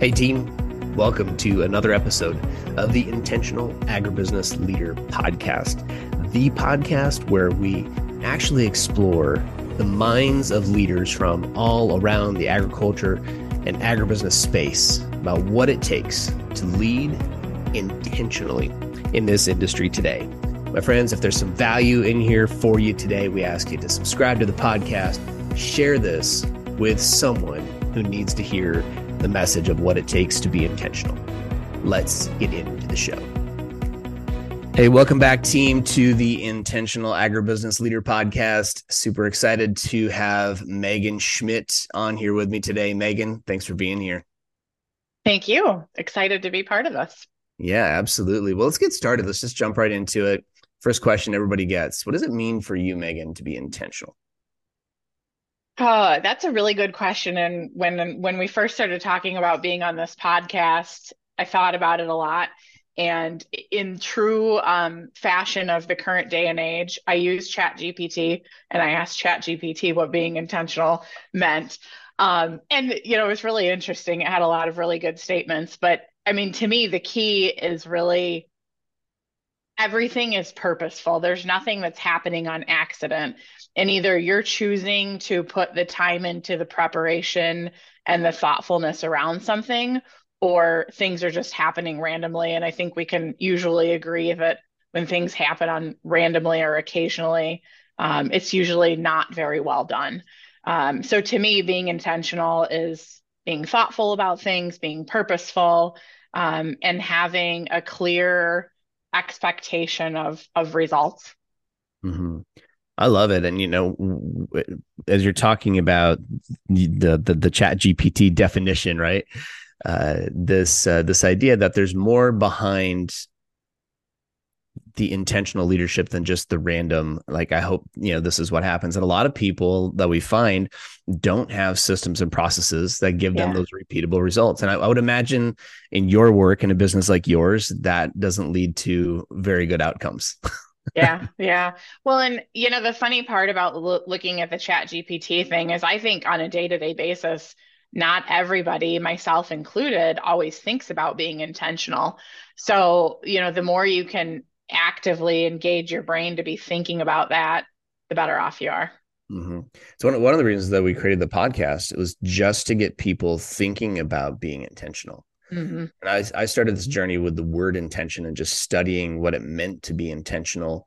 Hey, team. Welcome to another episode of the Intentional Agribusiness Leader Podcast, the podcast where we actually explore the minds of leaders from all around the agriculture and agribusiness space about what it takes to lead intentionally in this industry today. My friends, if there's some value in here for you today, we ask you to subscribe to the podcast, share this with someone who needs to hear the message of what it takes to be intentional. Let's get into the show. Hey, welcome back, team, to the Intentional Agribusiness Leader Podcast. Super excited to have Megan Schmit on here with me today. Megan, thanks for being here. Thank you. Excited to be part of this. Yeah, absolutely. Well, let's get started. Let's just jump right into it. First question everybody gets What does it mean for you, Megan, to be intentional? Oh, that's a really good question. And when when we first started talking about being on this podcast, I thought about it a lot. And in true um, fashion of the current day and age, I used ChatGPT and I asked ChatGPT what being intentional meant. Um, and you know, it was really interesting. It had a lot of really good statements. But I mean, to me, the key is really everything is purposeful. There's nothing that's happening on accident. And either you're choosing to put the time into the preparation and the thoughtfulness around something or things are just happening randomly. And i think we can usually agree that when things happen on randomly or occasionally um, it's usually not very well done. Um, so to me being intentional is being thoughtful about things being purposeful um, and having a clear expectation of of results mm-hmm. I love it. And you know, as you're talking about the the, the chat GPT definition, right? Uh, this uh, this idea that there's more behind the intentional leadership than just the random like i hope you know this is what happens and a lot of people that we find don't have systems and processes that give yeah. them those repeatable results and I, I, would imagine in your work in a business like yours that doesn't lead to very good outcomes yeah, yeah. Well, and you know, the funny part about lo- looking at the chat GPT thing is I think on a day-to-day basis, not everybody, myself included, always thinks about being intentional. So, you know, the more you can actively engage your brain to be thinking about that, the better off you are. Mm-hmm. So one, one of the reasons that we created the podcast was just to get people thinking about being intentional. Mm-hmm. And I, I started this journey with the word intention and just studying what it meant to be intentional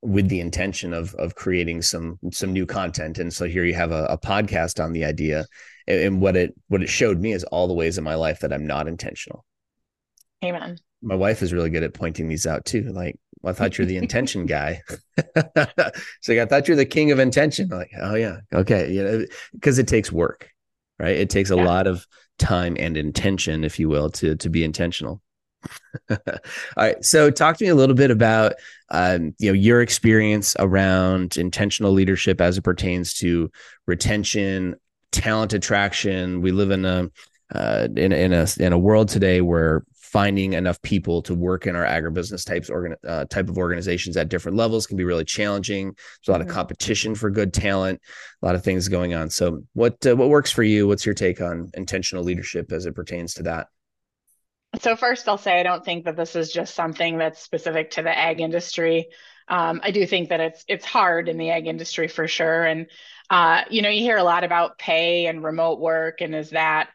with the intention of of creating some some new content. And so here you have a, a podcast on the idea. And, and what it what it showed me is all the ways in my life that I'm not intentional. Amen. My wife is really good at pointing these out too. Like, well, I thought you're the intention guy. so like, I thought you're the king of intention. Like, oh yeah, okay, you know, because it takes work, right? It takes a yeah. lot of time and intention, if you will, to to be intentional. All right. So talk to me a little bit about um, you know your experience around intentional leadership as it pertains to retention, talent attraction. We live in a uh, in, in a in a world today where finding enough people to work in our agribusiness types organ, uh, type of organizations at different levels can be really challenging. There's a lot of mm-hmm. competition for good talent, a lot of things going on. So, what uh, what works for you? What's your take on intentional leadership as it pertains to that? So, first, I'll say I don't think that this is just something that's specific to the ag industry. Um, I do think that it's it's hard in the ag industry for sure, and uh, you know you hear a lot about pay and remote work, and is that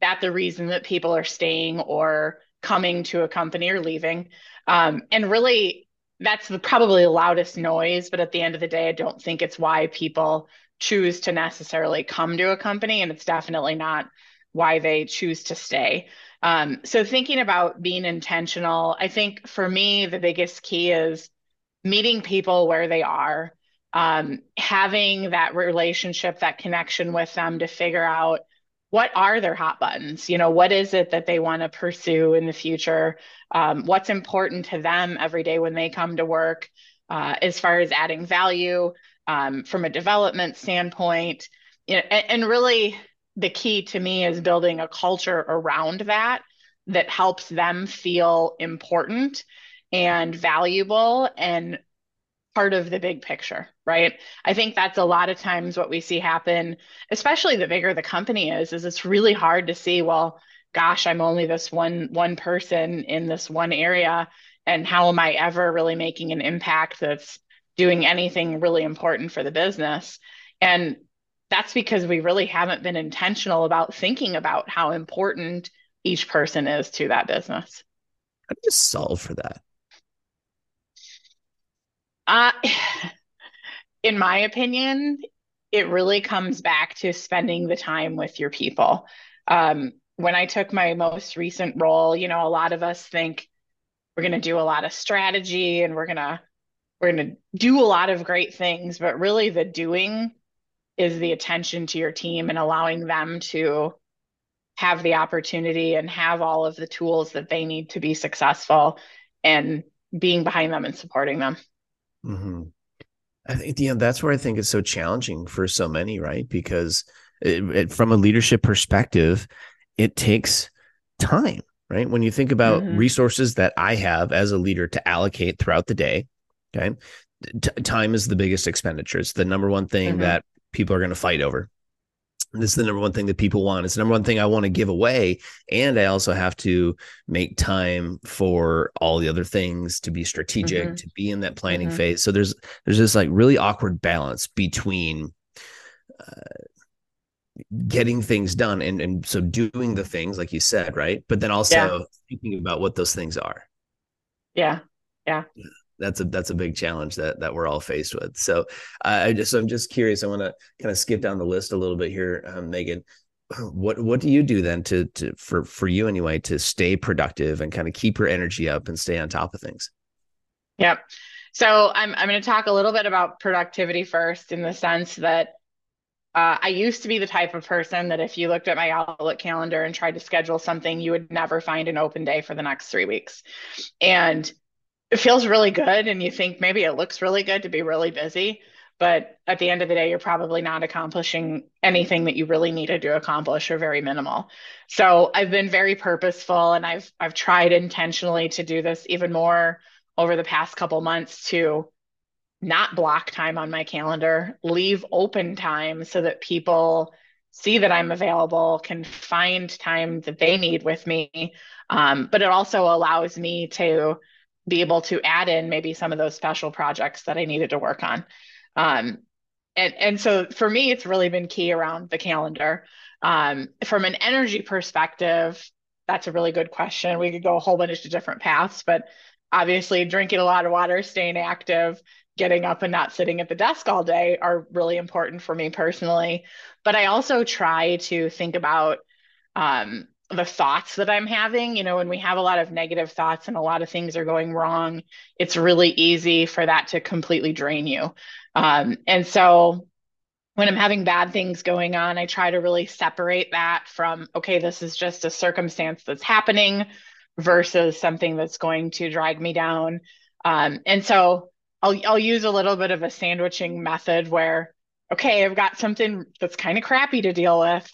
that the reason that people are staying or coming to a company or leaving. Um, and really, that's the, probably the loudest noise. But at the end of the day, I don't think it's why people choose to necessarily come to a company. And it's definitely not why they choose to stay. Um, so, thinking about being intentional, I think for me, the biggest key is meeting people where they are, um, having that relationship, that connection with them to figure out what are their hot buttons? You know what is it that they want to pursue in the future? Um, what's important to them every day when they come to work uh, as far as adding value um, from a development standpoint? You know, and, and really the key to me is building a culture around that that helps them feel important and valuable and part of the big picture, right? I think that's a lot of times what we see happen, especially the bigger the company is, is it's really hard to see, well, gosh, I'm only this one one person in this one area and how am I ever really making an impact that's doing anything really important for the business? And that's because we really haven't been intentional about thinking about how important each person is to that business. How do you solve for that? In my opinion, it really comes back to spending the time with your people. Um, when I took my most recent role, you know, a lot of us think we're going to do a lot of strategy and we're going to we're going to do a lot of great things, but really the doing is the attention to your team and allowing them to have the opportunity and have all of the tools that they need to be successful and being behind them and supporting them. Mm-hmm. I think know that's where I think it's so challenging for so many, right? Because it, it, from a leadership perspective, it takes time, right? When you think about mm-hmm. resources that I have as a leader to allocate throughout the day, okay, T- time is the biggest expenditure. It's the number one thing mm-hmm. that people are going to fight over. This is the number one thing that people want. It's the number one thing I want to give away. And I also have to make time for all the other things to be strategic, mm-hmm. to be in that planning mm-hmm. phase. So there's there's this like really awkward balance between uh, getting things done and and so doing the things like you said, right? But then also yeah. thinking about what those things are. Yeah. Yeah that's a that's a big challenge that that we're all faced with. So I just I'm just curious. I want to kind of skip down the list a little bit here, um, Megan. What what do you do then to to for for you anyway to stay productive and kind of keep your energy up and stay on top of things? Yep. So I'm I'm going to talk a little bit about productivity first, in the sense that uh, I used to be the type of person that if you looked at my Outlook calendar and tried to schedule something, you would never find an open day for the next three weeks. And it feels really good and you think maybe it looks really good to be really busy but at the end of the day you're probably not accomplishing anything that you really needed to accomplish or very minimal. So i've been very purposeful and i've i've tried intentionally to do this even more over the past couple months to not block time on my calendar leave open time so that people see that i'm available can find time that they need with me. Um, but it also allows me to be able to add in maybe some of those special projects that I needed to work on. Um, and, and so for me, it's really been key around the calendar. Um, from an energy perspective, that's a really good question. We could go a whole bunch of different paths, but obviously, drinking a lot of water, staying active, getting up and not sitting at the desk all day are really important for me personally. But I also try to think about um, the thoughts that I'm having. You know, when we have a lot of negative thoughts and a lot of things are going wrong, it's really easy for that to completely drain you. Um, and so when I'm having bad things going on, I try to really separate that from, okay, this is just a circumstance that's happening versus something that's going to drag me down. Um, and so I'll, I'll use a little bit of a sandwiching method where, okay, I've got something that's kind of crappy to deal with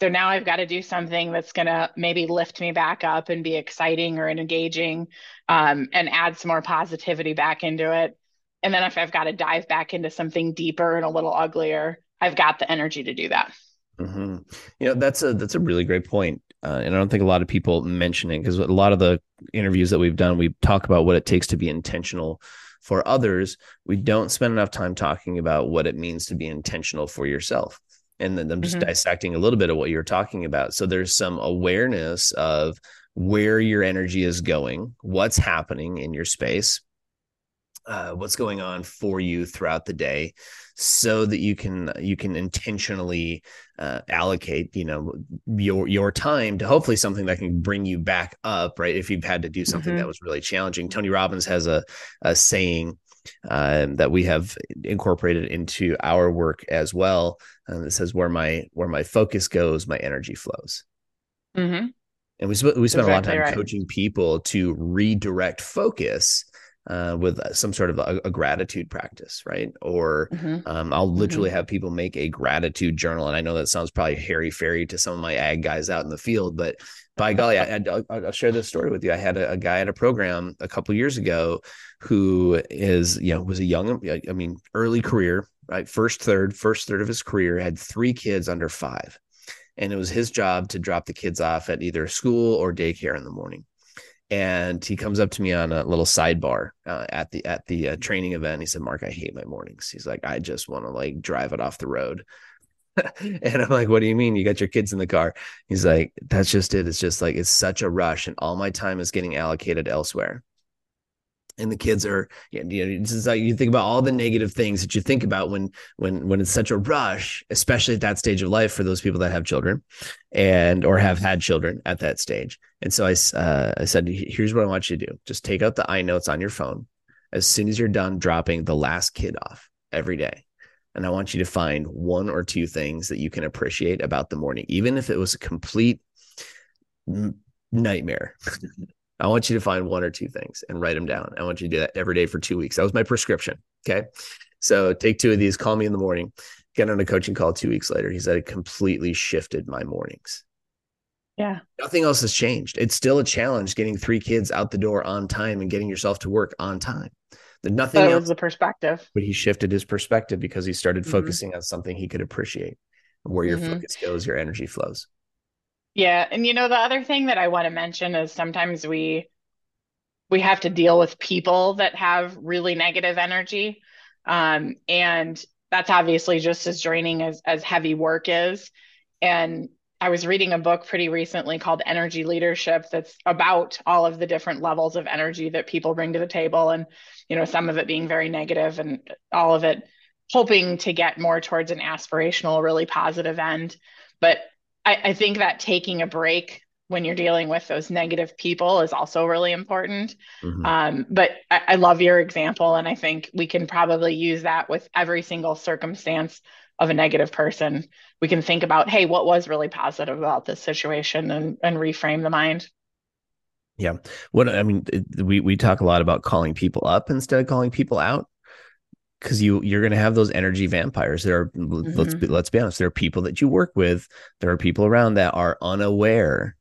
so now I've got to do something that's going to maybe lift me back up and be exciting or engaging um, and add some more positivity back into it. And then if I've got to dive back into something deeper and a little uglier, I've got the energy to do that. Mm-hmm. You know, that's a that's a really great point. Uh, and I don't think a lot of people mention it because a lot of the interviews that we've done, we talk about what it takes to be intentional for others. We don't spend enough time talking about what it means to be intentional for yourself and then I'm just mm-hmm. dissecting a little bit of what you're talking about. So there's some awareness of where your energy is going, what's happening in your space, uh, what's going on for you throughout the day, so that you can you can intentionally uh, allocate you know your your time to hopefully something that can bring you back up right if you've had to do something mm-hmm. that was really challenging tony robbins has a, a saying uh, that we have incorporated into our work as well. Uh, that says where my where my focus goes, my energy flows. Mm-hmm. And we sp- we spend exactly a lot of time right. coaching people to redirect focus uh, with some sort of a, a gratitude practice, right? Or mm-hmm. um, I'll literally mm-hmm. have people make a gratitude journal, and I know that sounds probably hairy fairy to some of my ag guys out in the field, but by golly, I, will share this story with you. I had a, a guy at a program a couple years ago who is, you know, was a young, I mean, early career, right? First third, first third of his career, had three kids under five. and it was his job to drop the kids off at either school or daycare in the morning and he comes up to me on a little sidebar uh, at the at the uh, training event he said mark i hate my mornings he's like i just want to like drive it off the road and i'm like what do you mean? You got your kids in the car. He's like that's just it. It's just like it's such a rush and all my time is getting allocated elsewhere. And the kids are you know this is like you think about all the negative things that you think about when when when it's such a rush especially at that stage of life for those people that have children and or have had children at that stage. And so i uh, i said here's what i want you to do. Just take out the i notes on your phone. As soon as you're done dropping the last kid off every day and i want you to find one or two things that you can appreciate about the morning even if it was a complete nightmare I want you to find one or two things and write them down. I want you to do that every day for two weeks. That was my prescription. Okay. So take two of these, call me in the morning, get on a coaching call two weeks later. He said it completely shifted my mornings. Yeah. Nothing else has changed. It's still a challenge getting three kids out the door on time and getting yourself to work on time. The nothing that else, was the perspective. But he shifted his perspective because he started mm-hmm. focusing on something he could appreciate. Where your mm-hmm. focus goes, your energy flows. Yeah, and you know the other thing that I want to mention is sometimes we we have to deal with people that have really negative energy. Um, and that's obviously just as draining as as heavy work is. And I was reading a book pretty recently called Energy Leadership that's about all of the different levels of energy that people bring to the table and you know some of it being very negative and all of it hoping to get more towards an aspirational really positive end but I, I think that taking a break when you're dealing with those negative people is also really important. Mm-hmm. Um, but I, I, love your example, and I think we can probably use that with every single circumstance of a negative person. We can think about, hey, what was really positive about this situation, and and reframe the mind. Yeah, what I mean, we we talk a lot about calling people up instead of calling people out because you you're going to have those energy vampires there are mm-hmm. let's be, let's be honest there are people that you work with there are people around that are unaware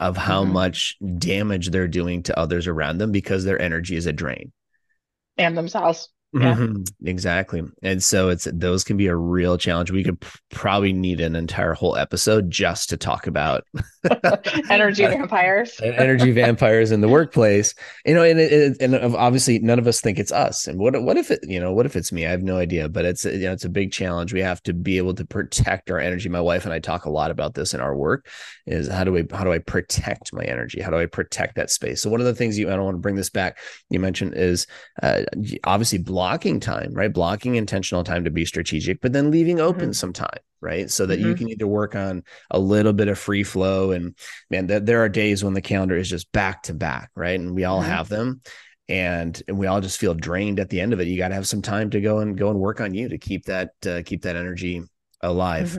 of how mm-hmm. much damage they're doing to others around them because their energy is a drain and themselves yeah. Mm-hmm. Exactly. And so it's those can be a real challenge. We could probably need an entire whole episode just to talk about energy vampires. energy vampires in the workplace. You know, and it, and obviously none of us think it's us. And what what if it, you know, what if it's me? I have no idea, but it's you know, it's a big challenge. We have to be able to protect our energy. My wife and I talk a lot about this in our work is how do we how do I protect my energy? How do I protect that space? So one of the things you I don't want to bring this back you mentioned is uh, obviously blocking time, right? Blocking intentional time to be strategic, but then leaving open mm-hmm. some time, right? So that mm-hmm. you can either work on a little bit of free flow and man, th- there are days when the calendar is just back to back, right? And we all mm-hmm. have them. And, and we all just feel drained at the end of it. You got to have some time to go and go and work on you to keep that uh, keep that energy alive.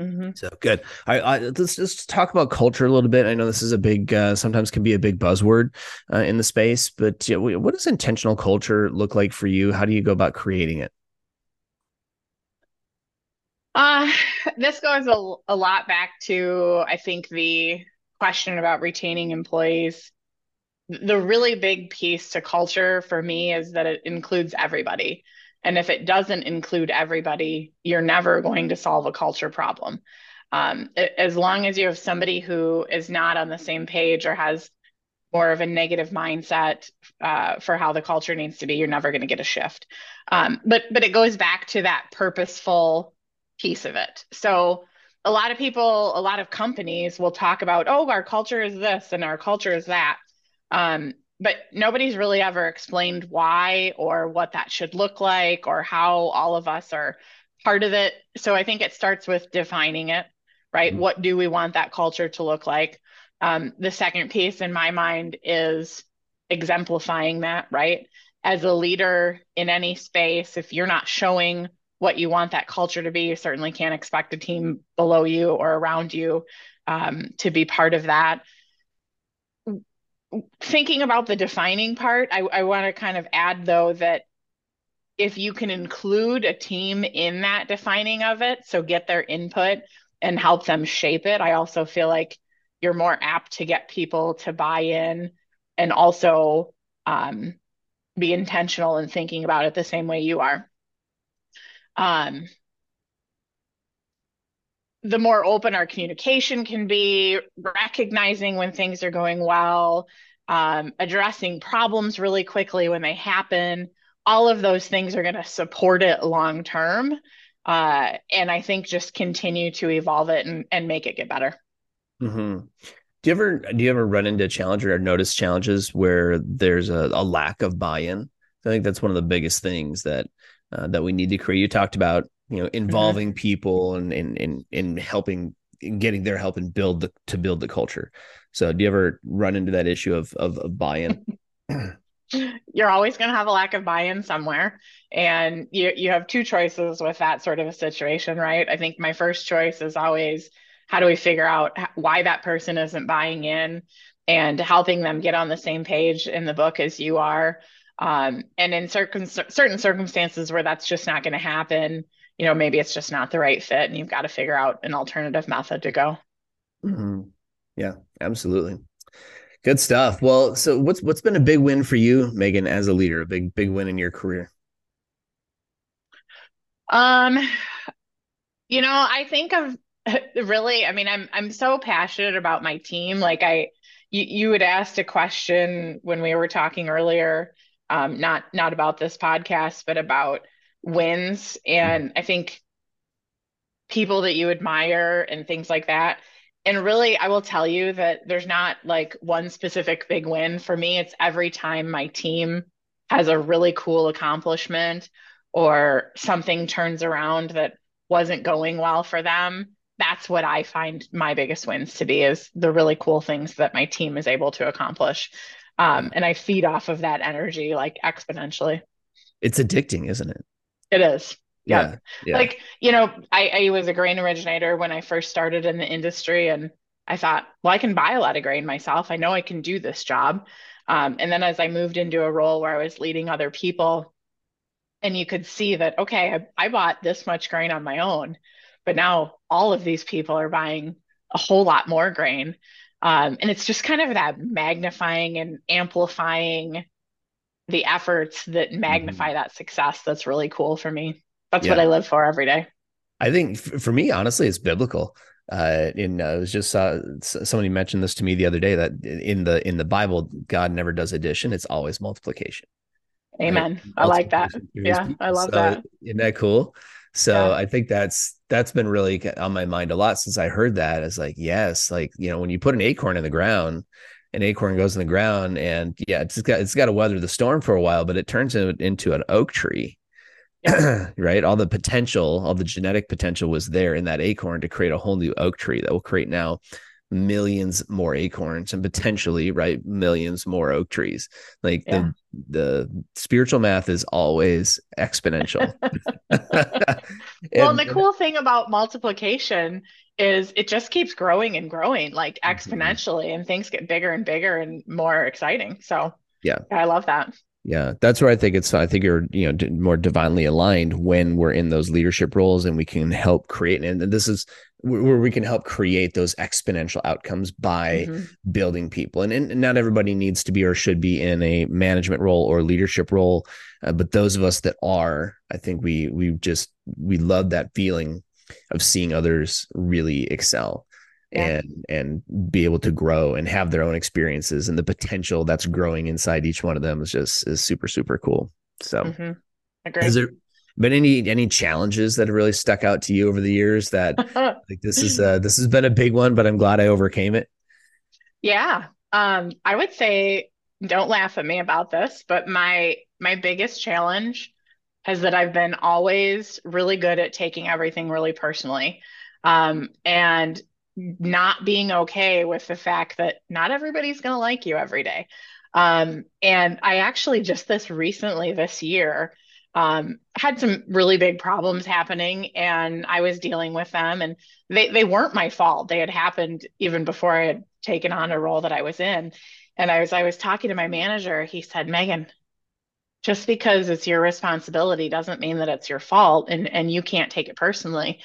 Mm-hmm. So good. I, I, let's just talk about culture a little bit. I know this is a big, uh, sometimes can be a big buzzword uh, in the space, but you know, what does intentional culture look like for you? How do you go about creating it? Uh, this goes a, a lot back to, I think, the question about retaining employees. The really big piece to culture for me is that it includes everybody. And if it doesn't include everybody, you're never going to solve a culture problem. Um, as long as you have somebody who is not on the same page or has more of a negative mindset uh, for how the culture needs to be, you're never going to get a shift. Um, but but it goes back to that purposeful piece of it. So a lot of people, a lot of companies will talk about, oh, our culture is this and our culture is that. Um, but nobody's really ever explained why or what that should look like or how all of us are part of it. So I think it starts with defining it, right? Mm-hmm. What do we want that culture to look like? Um, the second piece in my mind is exemplifying that, right? As a leader in any space, if you're not showing what you want that culture to be, you certainly can't expect a team below you or around you um, to be part of that thinking about the defining part, I, I want to kind of add though that if you can include a team in that defining of it, so get their input and help them shape it, I also feel like you're more apt to get people to buy in and also um, be intentional in thinking about it the same way you are. Um, the more open our communication can be, recognizing when things are going well, um, addressing problems really quickly when they happen, all of those things are going to support it long term. Uh, and I think just continue to evolve it and, and make it get better. Mm-hmm. Do you ever do you ever run into challenges or notice challenges where there's a, a lack of buy-in? I think that's one of the biggest things that uh, that we need to create. You talked about you know mm-hmm. involving mm-hmm. people and in in in helping in getting their help and build the to build the culture. So do you ever run into that issue of of, of buy-in? You're always going to have a lack of buy-in somewhere, and you you have two choices with that sort of a situation, right? I think my first choice is always how do we figure out why that person isn't buying in and helping them get on the same page in the book as you are um, and in certain certain circumstances where that's just not going to happen you know maybe it's just not the right fit and you've got to figure out an alternative method to go. Mm-hmm. yeah absolutely. Good stuff. Well so what's what's been a big win for you megan as a leader a big big win in your career? Um you know i think of really i mean i'm i'm so passionate about my team. Like i you, you had asked a question when we were talking earlier um, not not about this podcast but about wins and i think people that you admire and things like that and really i will tell you that there's not like one specific big win for me it's every time my team has a really cool accomplishment or something turns around that wasn't going well for them that's what I find my biggest wins to be is the really cool things that my team is able to accomplish. Um, and I feed off of that energy like exponentially. It's addicting, isn't it? It is. Yeah. yeah. Like, you know, I, I was a grain originator when I first started in the industry and I thought, well, I can buy a lot of grain myself. I know I can do this job. Um, and then as I moved into a role where I was leading other people, and you could see that, okay, I, I bought this much grain on my own. But now all of these people are buying a whole lot more grain. Um, and it's just kind of that magnifying and amplifying the efforts that mm-hmm. magnify mm-hmm. that success that's really cool for me. That's yeah. what I live for every day. I think for me, honestly, it's biblical. Uh, in uh, it was just uh, somebody mentioned this to me the other day that in the in the Bible, God never does addition; it's always multiplication. Amen. Right? I like that. Yeah, I love so, that. Isn't that cool? So yeah. I think that's that's been really on my mind a lot since I heard that. It's like, yes, like you know, when you put an acorn in the ground, an acorn goes in the ground, and yeah, it's got it's got to weather the storm for a while, but it turns it into an oak tree. Yeah. right, all the potential, all the genetic potential was there in that acorn to create a whole new oak tree that will create now millions more acorns and potentially right millions more oak trees like yeah. the the spiritual math is always exponential well and the cool thing about multiplication is it just keeps growing and growing like mm-hmm. exponentially mm-hmm. and things get bigger and bigger and more exciting so yeah i love that yeah, that's where I think it's. I think you're, you know, more divinely aligned when we're in those leadership roles, and we can help create. And this is where we can help create those exponential outcomes by mm-hmm. building people. And, and not everybody needs to be or should be in a management role or leadership role, uh, but those of us that are, I think we we just we love that feeling of seeing others really excel yeah. and and be able to grow and have their own experiences and the potential that's growing inside each one of them is just is super super cool so mm-hmm. has there been any any challenges that have really stuck out to you over the years that like this is uh this has been a big one but i'm glad i overcame it yeah um i would say don't laugh at me about this but my my biggest challenge is that i've been always really good at taking everything really personally um and not being okay with the fact that not everybody's going to like you every day. Um, and I actually just this recently this year um, had some really big problems happening and I was dealing with them and they, they weren't my fault. They had happened even before I had taken on a role that I was in. And I was I was talking to my manager, he said, Megan, just because it's your responsibility doesn't mean that it's your fault and, and you can't take it personally.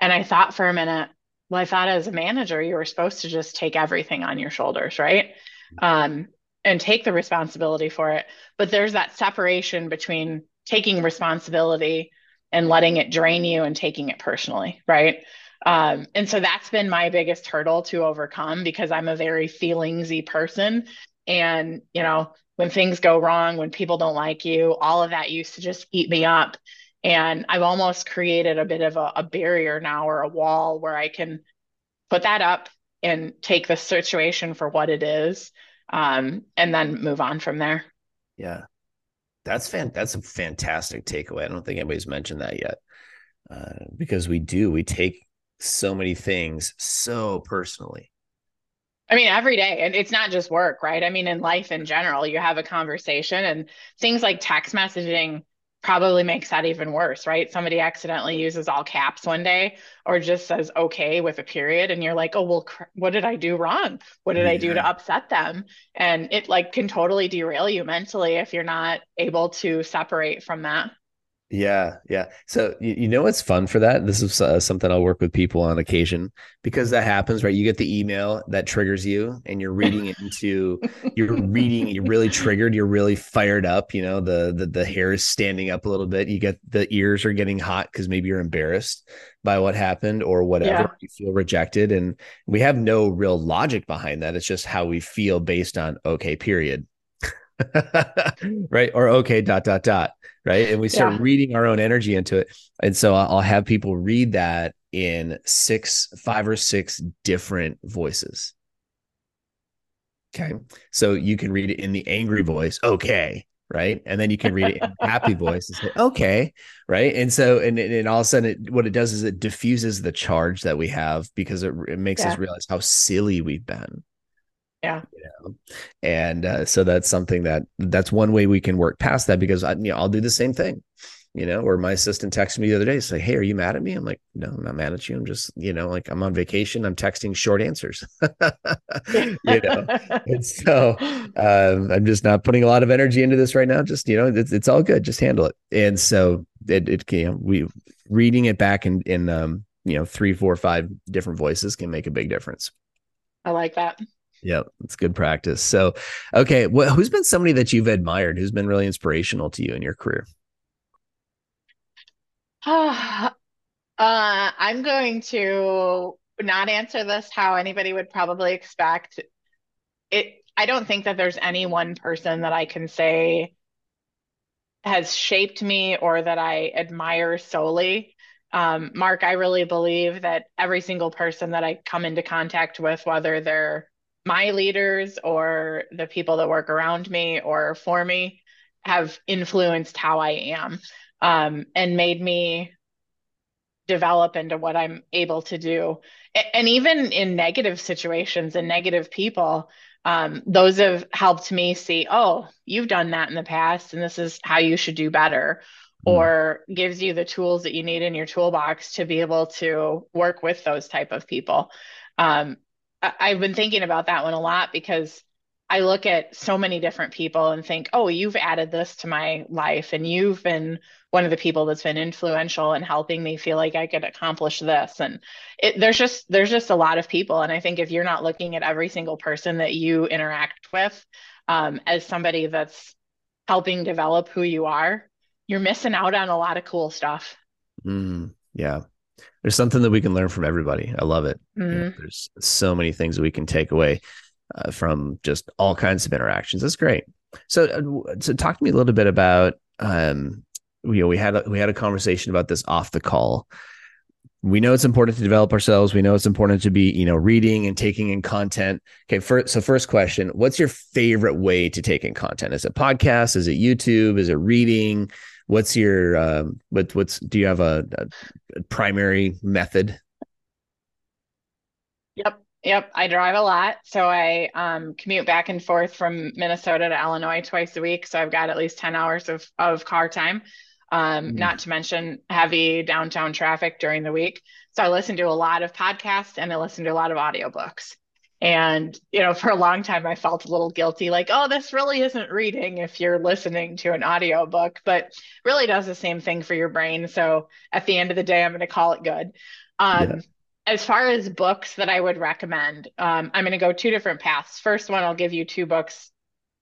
And I thought for a minute, well, I thought as a manager, you were supposed to just take everything on your shoulders, right? Um, and take the responsibility for it. But there's that separation between taking responsibility and letting it drain you and taking it personally, right? Um, and so that's been my biggest hurdle to overcome because I'm a very feelingsy person. And, you know, when things go wrong, when people don't like you, all of that used to just eat me up. And I've almost created a bit of a, a barrier now or a wall where I can put that up and take the situation for what it is um, and then move on from there. Yeah. That's fan. That's a fantastic takeaway. I don't think anybody's mentioned that yet, uh, because we do. We take so many things so personally. I mean, every day, and it's not just work, right? I mean, in life in general, you have a conversation, and things like text messaging probably makes that even worse, right? Somebody accidentally uses all caps one day or just says okay with a period and you're like, "Oh, well cr- what did I do wrong? What did yeah. I do to upset them?" And it like can totally derail you mentally if you're not able to separate from that. Yeah, yeah. So you, you know what's fun for that? This is uh, something I'll work with people on occasion because that happens, right? You get the email that triggers you, and you're reading it into you're reading, you're really triggered, you're really fired up. You know, the the the hair is standing up a little bit. You get the ears are getting hot because maybe you're embarrassed by what happened or whatever. Yeah. You feel rejected, and we have no real logic behind that. It's just how we feel based on okay, period. right? Or okay dot dot dot right? And we start yeah. reading our own energy into it. And so i'll have people read that in six five or six different voices. Okay? So you can read it in the angry voice okay right? And then you can read it in happy voice and say okay right? And so and, and all of a sudden it, what it does is it diffuses the charge that we have because it, it makes yeah. us realize how silly we've been yeah. You know? And uh, so that's something that that's one way we can work past that because I, you know, I'll do the same thing. You know, or my assistant texted me the other day, say, Hey, are you mad at me? I'm like, No, I'm not mad at you. I'm just, you know, like I'm on vacation. I'm texting short answers. you know, and so um, I'm just not putting a lot of energy into this right now. Just, you know, it's, it's all good. Just handle it. And so it, it you know, we reading it back in, in, um, you know, three, four, five different voices can make a big difference. I like that. Yep, it's good practice. So, okay, who's been somebody that you've admired? Who's been really inspirational to you in your career? uh, I'm going to not answer this how anybody would probably expect. It. I don't think that there's any one person that I can say has shaped me or that I admire solely. Um, Mark, I really believe that every single person that I come into contact with, whether they're my leaders or the people that work around me or for me have influenced how I am um, and made me develop into what I'm able to do. And even in negative situations and negative people, um, those have helped me see, oh, you've done that in the past, and this is how you should do better, mm. or gives you the tools that you need in your toolbox to be able to work with those type of people. Um, I've been thinking about that one a lot because I look at so many different people and think, oh, you've added this to my life, and you've been one of the people that's been influential in helping me feel like I could accomplish this. And it, there's just there's just a lot of people, and I think if you're not looking at every single person that you interact with um, as somebody that's helping develop who you are, you're missing out on a lot of cool stuff. Mm, yeah, there's something that we can learn from everybody. I love it. Mm-hmm. You know, mm-hmm. there's so many things that we can take away uh, from just all kinds of interactions. That's great. So, uh, so talk to me a little bit about, um, you know, we had a, we had a conversation about this off the call. We know it's important to develop ourselves. We know it's important to be, you know, reading and taking in content. Okay, first, so first question: What's your favorite way to take in content? Is it podcast? Is it YouTube? Is it reading? What's your um, what what's do you have a, a primary method? Yep. Yep, I drive a lot. So I um, commute back and forth from Minnesota to Illinois twice a week. So I've got at least 10 hours of, of car time, um, mm. not to mention heavy downtown traffic during the week. So I listen to a lot of podcasts and I listen to a lot of audiobooks. And, you know, for a long time, I felt a little guilty, like, oh, this really isn't reading if you're listening to an audiobook, but really does the same thing for your brain. So at the end of the day, I'm going to call it good. Um, yeah. As far as books that I would recommend, um, I'm going to go two different paths. First one, I'll give you two books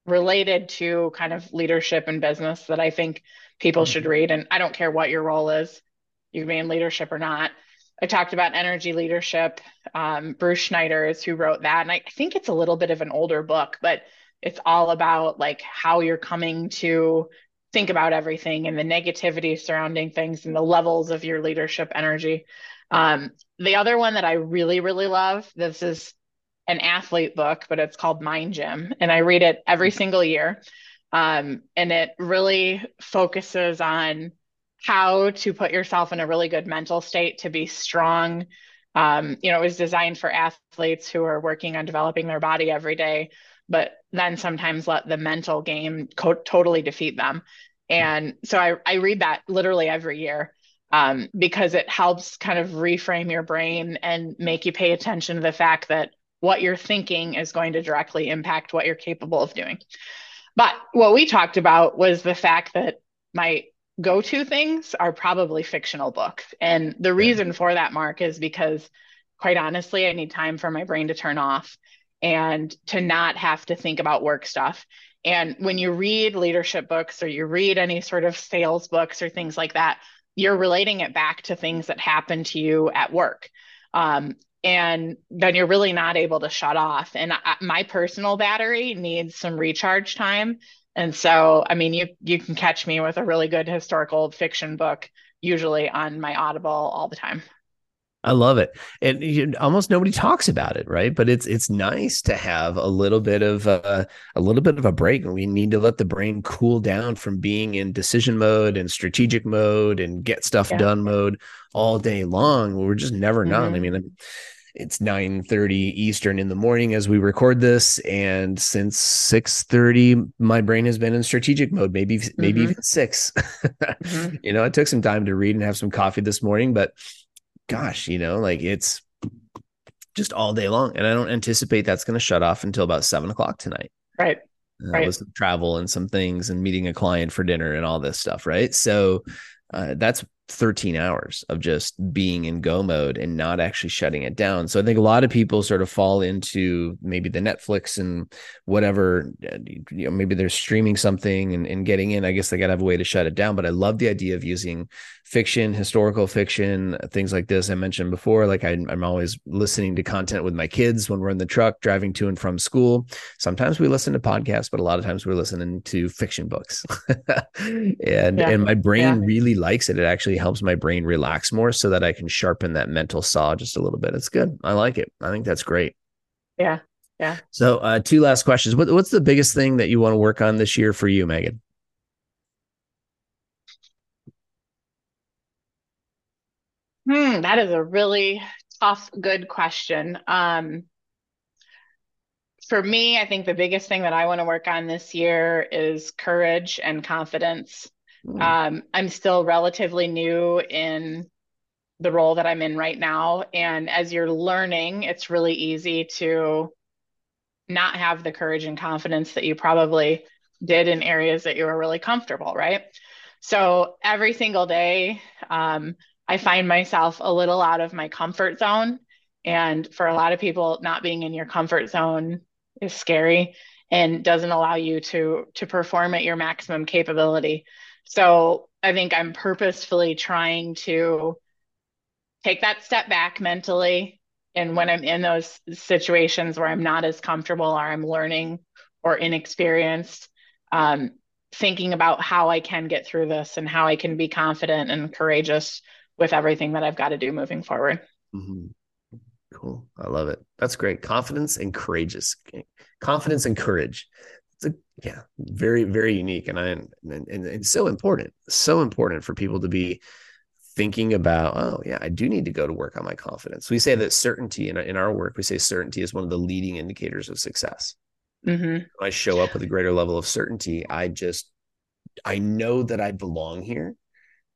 related to kind of leadership and business that I think people mm-hmm. should read. And I don't care what your role is, you can be in leadership or not. I talked about energy leadership. Um, Bruce Schneider is who wrote that. And I, I think it's a little bit of an older book, but it's all about like how you're coming to think about everything and the negativity surrounding things and the levels of your leadership energy. Um, the other one that I really, really love, this is an athlete book, but it's called Mind Gym. And I read it every single year. Um, and it really focuses on how to put yourself in a really good mental state to be strong. Um, you know, it was designed for athletes who are working on developing their body every day, but then sometimes let the mental game co- totally defeat them. And so I, I read that literally every year um, because it helps kind of reframe your brain and make you pay attention to the fact that what you're thinking is going to directly impact what you're capable of doing. But what we talked about was the fact that my go to things are probably fictional books. And the reason for that, Mark, is because quite honestly, I need time for my brain to turn off and to not have to think about work stuff. And when you read leadership books or you read any sort of sales books or things like that, you're relating it back to things that happen to you at work. Um, and then you're really not able to shut off. And I, my personal battery needs some recharge time. And so, I mean, you you can catch me with a really good historical fiction book, usually on my Audible all the time. I love it, and you, almost nobody talks about it, right? But it's it's nice to have a little bit of a, a little bit of a break. We need to let the brain cool down from being in decision mode and strategic mode and get stuff yeah. done mode all day long. We're just never mm-hmm. done. I mean, it's 9:30 eastern in the morning as we record this and since 6:30 my brain has been in strategic mode maybe maybe mm-hmm. even 6 mm-hmm. you know it took some time to read and have some coffee this morning but gosh you know like it's just all day long and i don't anticipate that's going to shut off until about 7 o'clock tonight right uh, right. with some travel and some things and meeting a client for dinner and all this stuff right so uh, that's 13 hours of just being in go mode and not actually shutting it down. So I think a lot of people sort of fall into maybe the Netflix and whatever, uh, you know, maybe they're streaming something and, and getting in. I guess they got to have a way to shut it down. But I love the idea of using fiction, historical fiction, things like this. I mentioned before, like I, I'm always listening to content with my kids when we're in the truck driving to and from school. Sometimes we listen to podcasts, but a lot of times we're listening to fiction books. and yeah. and my brain yeah. really likes it. It actually helps my brain relax more so that I can sharpen that mental saw just a little bit. It's good. I like it. I think that's great. Yeah. Yeah. So, uh, two last questions. What, what's the biggest thing that you want to work on this year for you, Megan? Hmm, that is a really tough, good question. Um, for me, I think the biggest thing that I want to work on this year is courage and confidence. Mm. Um, I'm still relatively new in the role that I'm in right now. And as you're learning, it's really easy to not have the courage and confidence that you probably did in areas that you were really comfortable, right? So every single day, um, I find myself a little out of my comfort zone. And for a lot of people, not being in your comfort zone is scary and doesn't allow you to to perform at your maximum capability. So I think I'm purposefully trying to take that step back mentally. And when I'm in those situations where I'm not as comfortable or I'm learning or inexperienced, um, thinking about how I can get through this and how I can be confident and courageous with everything that I've got to do moving forward. Mm-hmm. Cool. I love it. That's great. Confidence and courageous. Confidence and courage. It's a yeah, very very unique, and I and, and, and it's so important. So important for people to be thinking about. Oh yeah, I do need to go to work on my confidence. We say that certainty in in our work. We say certainty is one of the leading indicators of success. Mm-hmm. I show up with a greater level of certainty. I just I know that I belong here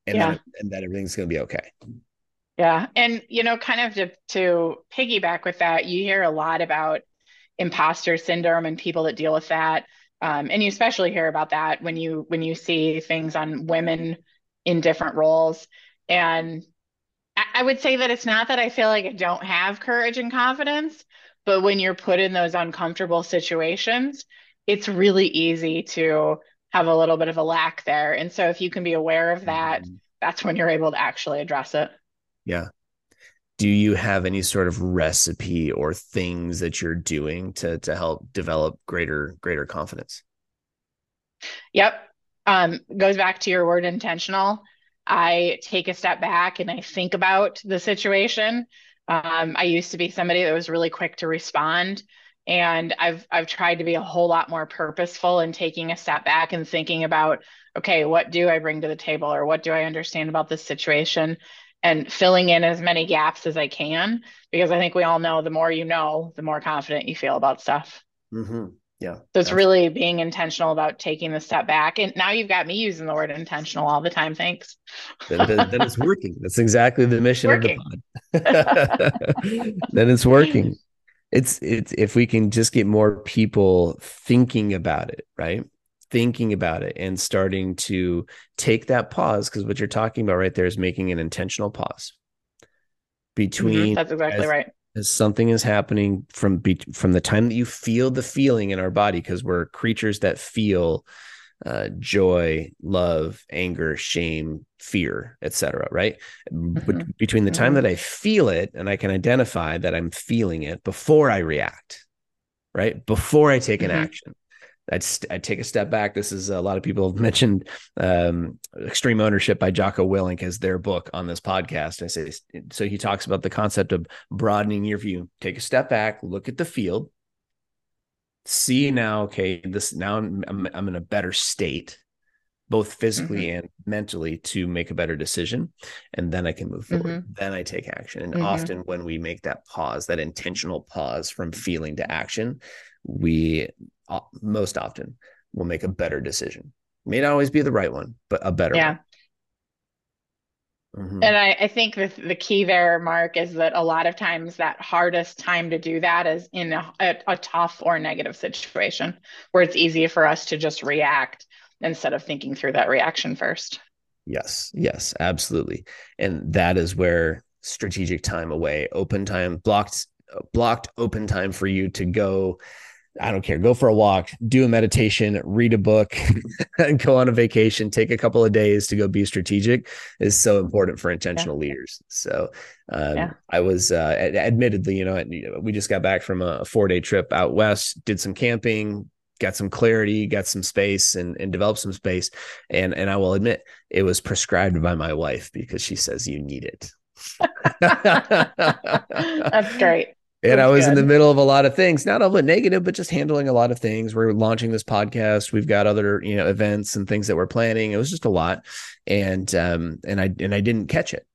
and yeah. that, and that everything's going to be okay. Yeah. And, you know, kind of to, to piggyback with that, you hear a lot about imposter syndrome and people that deal with that. Um, and you especially hear about that when you when you see things on women in different roles. And I, I would say that it's not that I feel like I don't have courage and confidence, but when you're put in those uncomfortable situations, it's really easy to have a little bit of a lack there. And so if you can be aware of that, mm-hmm. that's when you're able to actually address it. Yeah. do you have any sort of recipe or things that you're doing to to help develop greater greater confidence yep um, goes back to your word intentional i take a step back and i think about the situation um, i used to be somebody that was really quick to respond and i've i've tried to be a whole lot more purposeful in taking a step back and thinking about okay what do i bring to the table or what do i understand about this situation and filling in as many gaps as I can because I think we all know the more you know, the more confident you feel about stuff. Mm-hmm. Yeah. So it's really being intentional about taking the step back. And now you've got me using the word intentional all the time. Thanks. then, then, then it's working. That's exactly the mission of the pod. then it's working. It's it's if we can just get more people thinking about it, right? thinking about it and starting to take that pause because what you're talking about right there is making an intentional pause between mm-hmm. that's exactly as, right as something is happening from be, from the time that you feel the feeling in our body because we're creatures that feel uh, joy love anger shame fear etc right mm-hmm. but between the time mm-hmm. that i feel it and i can identify that i'm feeling it before i react right before i take an mm-hmm. action I'd, I'd take a step back. This is a lot of people have mentioned um, Extreme Ownership by Jocko Willink as their book on this podcast. I say so. He talks about the concept of broadening your view. Take a step back, look at the field, see now. Okay, this now I'm, I'm in a better state, both physically mm-hmm. and mentally, to make a better decision, and then I can move forward. Mm-hmm. Then I take action. And mm-hmm. often when we make that pause, that intentional pause from feeling to action, we most often will make a better decision. May not always be the right one, but a better yeah. Mm-hmm. And I, I think the, the key there, Mark, is that a lot of times that hardest time to do that is in a, a, a tough or negative situation where it's easy for us to just react instead of thinking through that reaction first. Yes, yes, absolutely. And that is where strategic time away, open time, blocked blocked open time for you to go I don't care. Go for a walk, do a meditation, read a book, and go on a vacation. Take a couple of days to go be strategic is so important for intentional yeah. leaders. So, um, yeah. I was uh, admittedly, you know, we just got back from a four day trip out west, did some camping, got some clarity, got some space, and and developed some space. And and I will admit, it was prescribed by my wife because she says you need it. That's great and I was good. in the middle of a lot of things, not all negative, but just handling a lot of things. We're launching this podcast. We've got other, you know, events and things that we're planning. It was just a lot. And um, and I and I didn't catch it.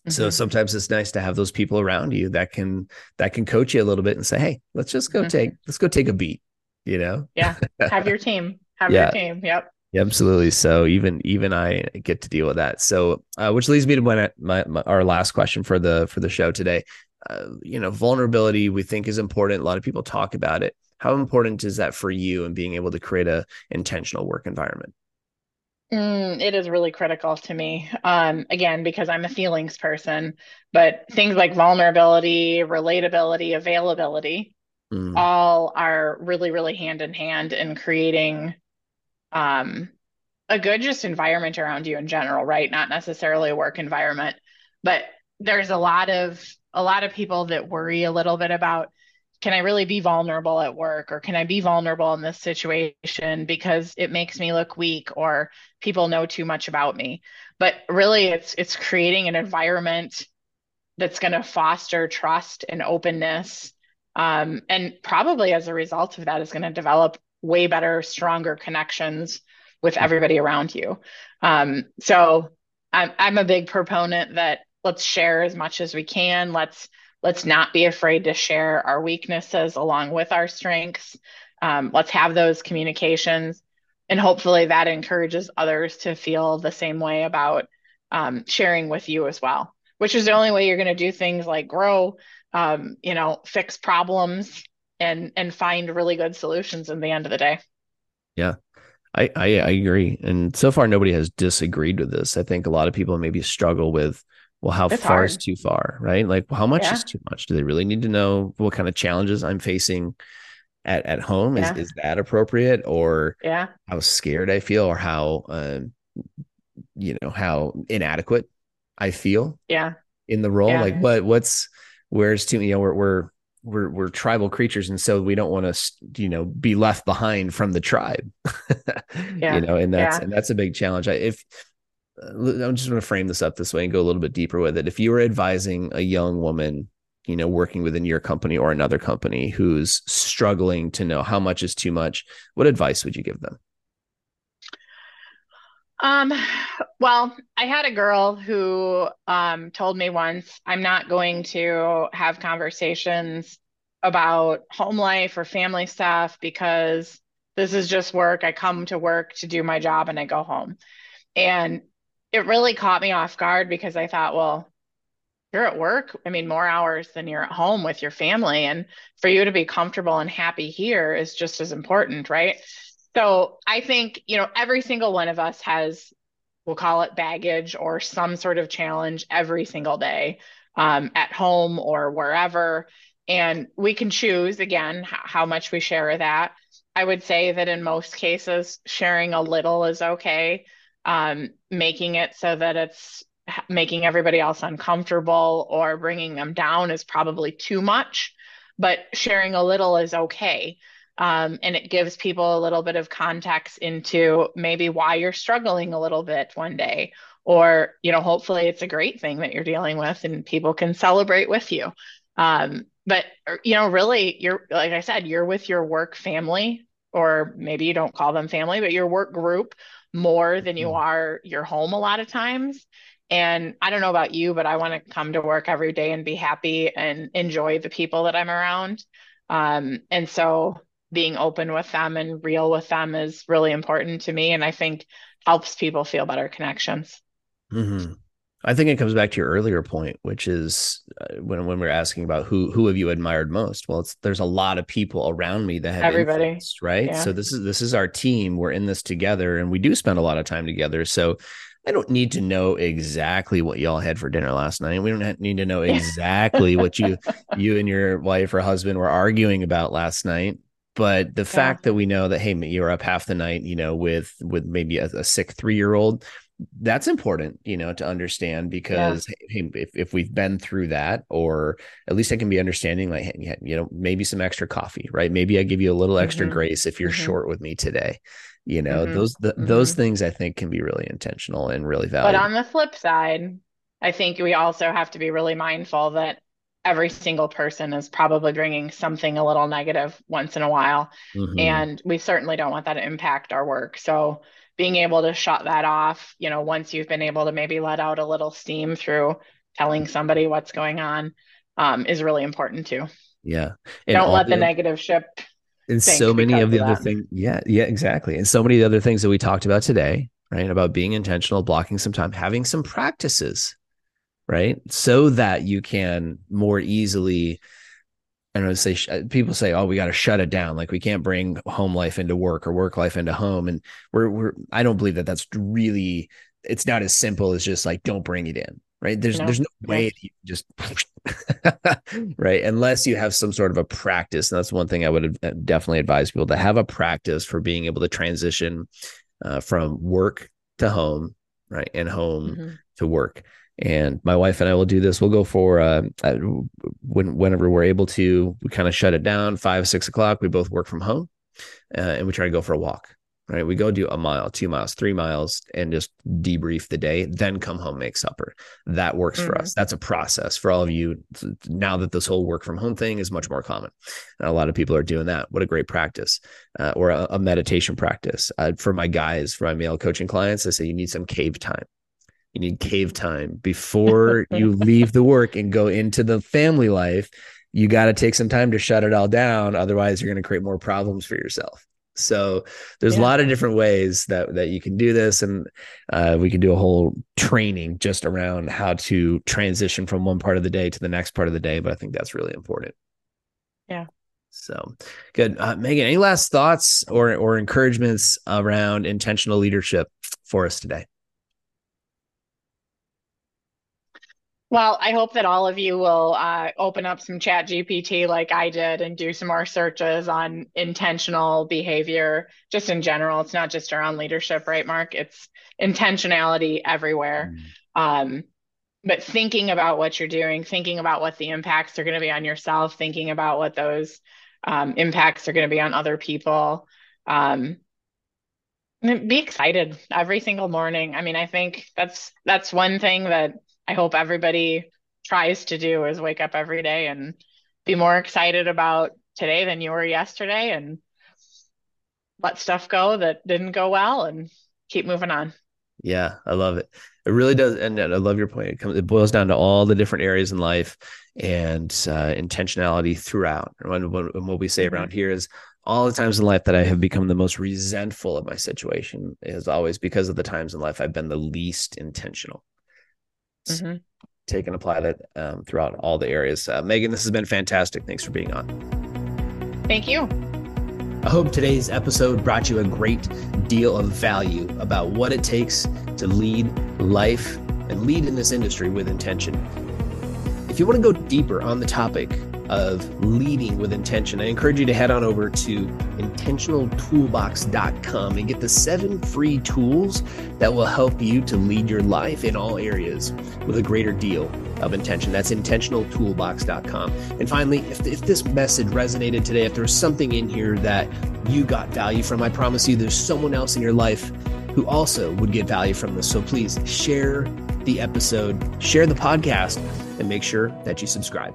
Mm-hmm. So sometimes it's nice to have those people around you that can that can coach you a little bit and say, Hey, let's just go mm-hmm. take let's go take a beat, you know? Yeah. Have your team. Have yeah. your team. Yep. Yeah, absolutely. So even even I get to deal with that. So, uh, which leads me to my, my, my, our last question for the for the show today uh, you know, vulnerability we think is important. A lot of people talk about it. How important is that for you and being able to create a intentional work environment? Mm, it is really critical to me. Um, again, because I'm a feelings person, but things like vulnerability, relatability, availability, mm. all are really, really hand in hand in creating um, a good just environment around you in general, right? Not necessarily a work environment, but there's a lot of a lot of people that worry a little bit about can I really be vulnerable at work or can I be vulnerable in this situation because it makes me look weak or people know too much about me. But really it's it's creating an environment that's going to foster trust and openness. Um, and probably as a result of that is going to develop way better, stronger connections with everybody around you. Um, so I'm, I'm a big proponent that let's share as much as we can. Let's let's not be afraid to share our weaknesses along with our strengths. Um, let's have those communications. And hopefully that encourages others to feel the same way about um, sharing with you as well which is the only way you're going to do things like grow um, you know fix problems and and find really good solutions in the end of the day. Yeah. I, I, I agree. And so far nobody has disagreed with this. I think a lot of people maybe struggle with well how far hard. is too far right like how much yeah. is too much do they really need to know what kind of challenges i'm facing at, at home yeah. is, is that appropriate or yeah how scared i feel or how um, you know how inadequate i feel yeah in the role. Yeah. Like what what's where's too you know we're we're we're we're tribal creatures and so we don't want to you know be left behind from the tribe yeah. you know and that's and that's a big challenge I, if i'm just going to frame this up this way and go a little bit deeper with it if you were advising a young woman you know working within your company or another company who's struggling to know how much is too much what advice would you give them um, well, I had a girl who um, told me once, I'm not going to have conversations about home life or family stuff because this is just work. I come to work to do my job and I go home. And it really caught me off guard because I thought, well, you're at work. I mean, more hours than you're at home with your family. And for you to be comfortable and happy here is just as important, right? So I think, you know, every single one of us has, we'll call it baggage or some sort of challenge every single day um, at home or wherever. And we can choose again how much we share that. I would say that in most cases, sharing a little is okay. Um, making it so that it's making everybody else uncomfortable or bringing them down is probably too much, but sharing a little is okay. Um, and it gives people a little bit of context into maybe why you're struggling a little bit one day or you know hopefully it's a great thing that you're dealing with and people can celebrate with you um, but you know really you're like i said you're with your work family or maybe you don't call them family but your work group more than you mm-hmm. are your home a lot of times and i don't know about you but i want to come to work every day and be happy and enjoy the people that i'm around um, and so being open with them and real with them is really important to me and i think helps people feel better connections mm-hmm. I think it comes back to your earlier point which is uh, when, when we're asking about who who have you admired most well it's there's a lot of people around me that have everybody right yeah. so this is this is our team we're in this together and we do spend a lot of time together so I don't need to know exactly what y'all had for dinner last night. We don't need to know exactly what you you and your wife or husband were arguing about last night but the yeah. fact that we know that hey you're up half the night you know with with maybe a, a sick three year old that's important you know to understand because yeah. hey, if, if we've been through that or at least i can be understanding like hey, you know maybe some extra coffee right maybe i give you a little extra mm-hmm. grace if you're mm-hmm. short with me today you know mm-hmm. those the, those mm-hmm. things i think can be really intentional and really valuable but on the flip side i think we also have to be really mindful that every single person is probably bringing something a little negative once in a while. Mm-hmm. And we certainly don't want that to impact our work. So being able to shut that off, you know, once you've been able to maybe let out a little steam through telling somebody what's going on um, is really important too. Yeah. And don't let the, the negative ship. And so many of the of other things. Yeah. Yeah, exactly. And so many of the other things that we talked about today, right? About being intentional, blocking some time, having some practices right? So that you can more easily. I don't know, say people say, "Oh, we got to shut it down. Like we can't bring home life into work or work life into home." And we're we're I don't believe that that's really. It's not as simple as just like don't bring it in, right? There's no. there's no way you just right unless you have some sort of a practice. And that's one thing I would definitely advise people to have a practice for being able to transition uh, from work to home, right, and home mm-hmm. to work and my wife and I will do this. We'll go for uh, uh when whenever we're able to. We kind of shut it down five six o'clock. We both work from home, uh, and we try to go for a walk. Right, we go do a mile, two miles, three miles, and just debrief the day. Then come home, make supper. That works mm-hmm. for us. That's a process for all of you. Now that this whole work from home thing is much more common, a lot of people are doing that. What a great practice, uh, or a, a, meditation practice. Uh, for my guys, for my male coaching clients, I say you need some cave time you need cave time. Before you leave the work and go into the family life you got to take some time to shut it all down. Otherwise you're going to create more problems for yourself. So there's yeah. a lot of different ways that that you can do this. And uh, we can do a whole training just around how to transition from one part of the day to the next part of the day but i think that's really important. Yeah. So good. Uh, megan any last thoughts or or encouragements around intentional leadership for us today Well, I hope that all of you will uh, open up some chat GPT like I did and do some more searches on intentional behavior just in general. It's not just around leadership, right, Mark? It's intentionality everywhere. Mm. Um, but thinking about what you're doing, thinking about what the impacts are going to be on yourself, thinking about what those um, impacts are going to be on other people. Um, be excited every single morning. I mean, I think that's that's one thing that I hope everybody tries to do is wake up every day and be more excited about today than you were yesterday and let stuff go that didn't go well and keep moving on. Yeah, I love it. It really does, and I love your point. It comes, it boils down to all the different areas in life and uh, intentionality throughout. And what we say around here is all the times in life that I have become the most resentful of my situation is always because of the times in life I've been the least intentional. Mm-hmm. Take and apply that um, throughout all the areas. Uh, Megan, this has been fantastic. Thanks for being on. Thank you. I hope today's episode brought you a great deal of value about what it takes to lead life and lead in this industry with intention. If you want to go deeper on the topic of leading with intention, I encourage you to head on over to intentionaltoolbox.com and get the seven free tools that will help you to lead your life in all areas with a greater deal of intention. That's intentionaltoolbox.com. And finally, if, if this message resonated today, if there's something in here that you got value from, I promise you there's someone else in your life who also would get value from this. So please share the episode, share the podcast, and make sure that you subscribe.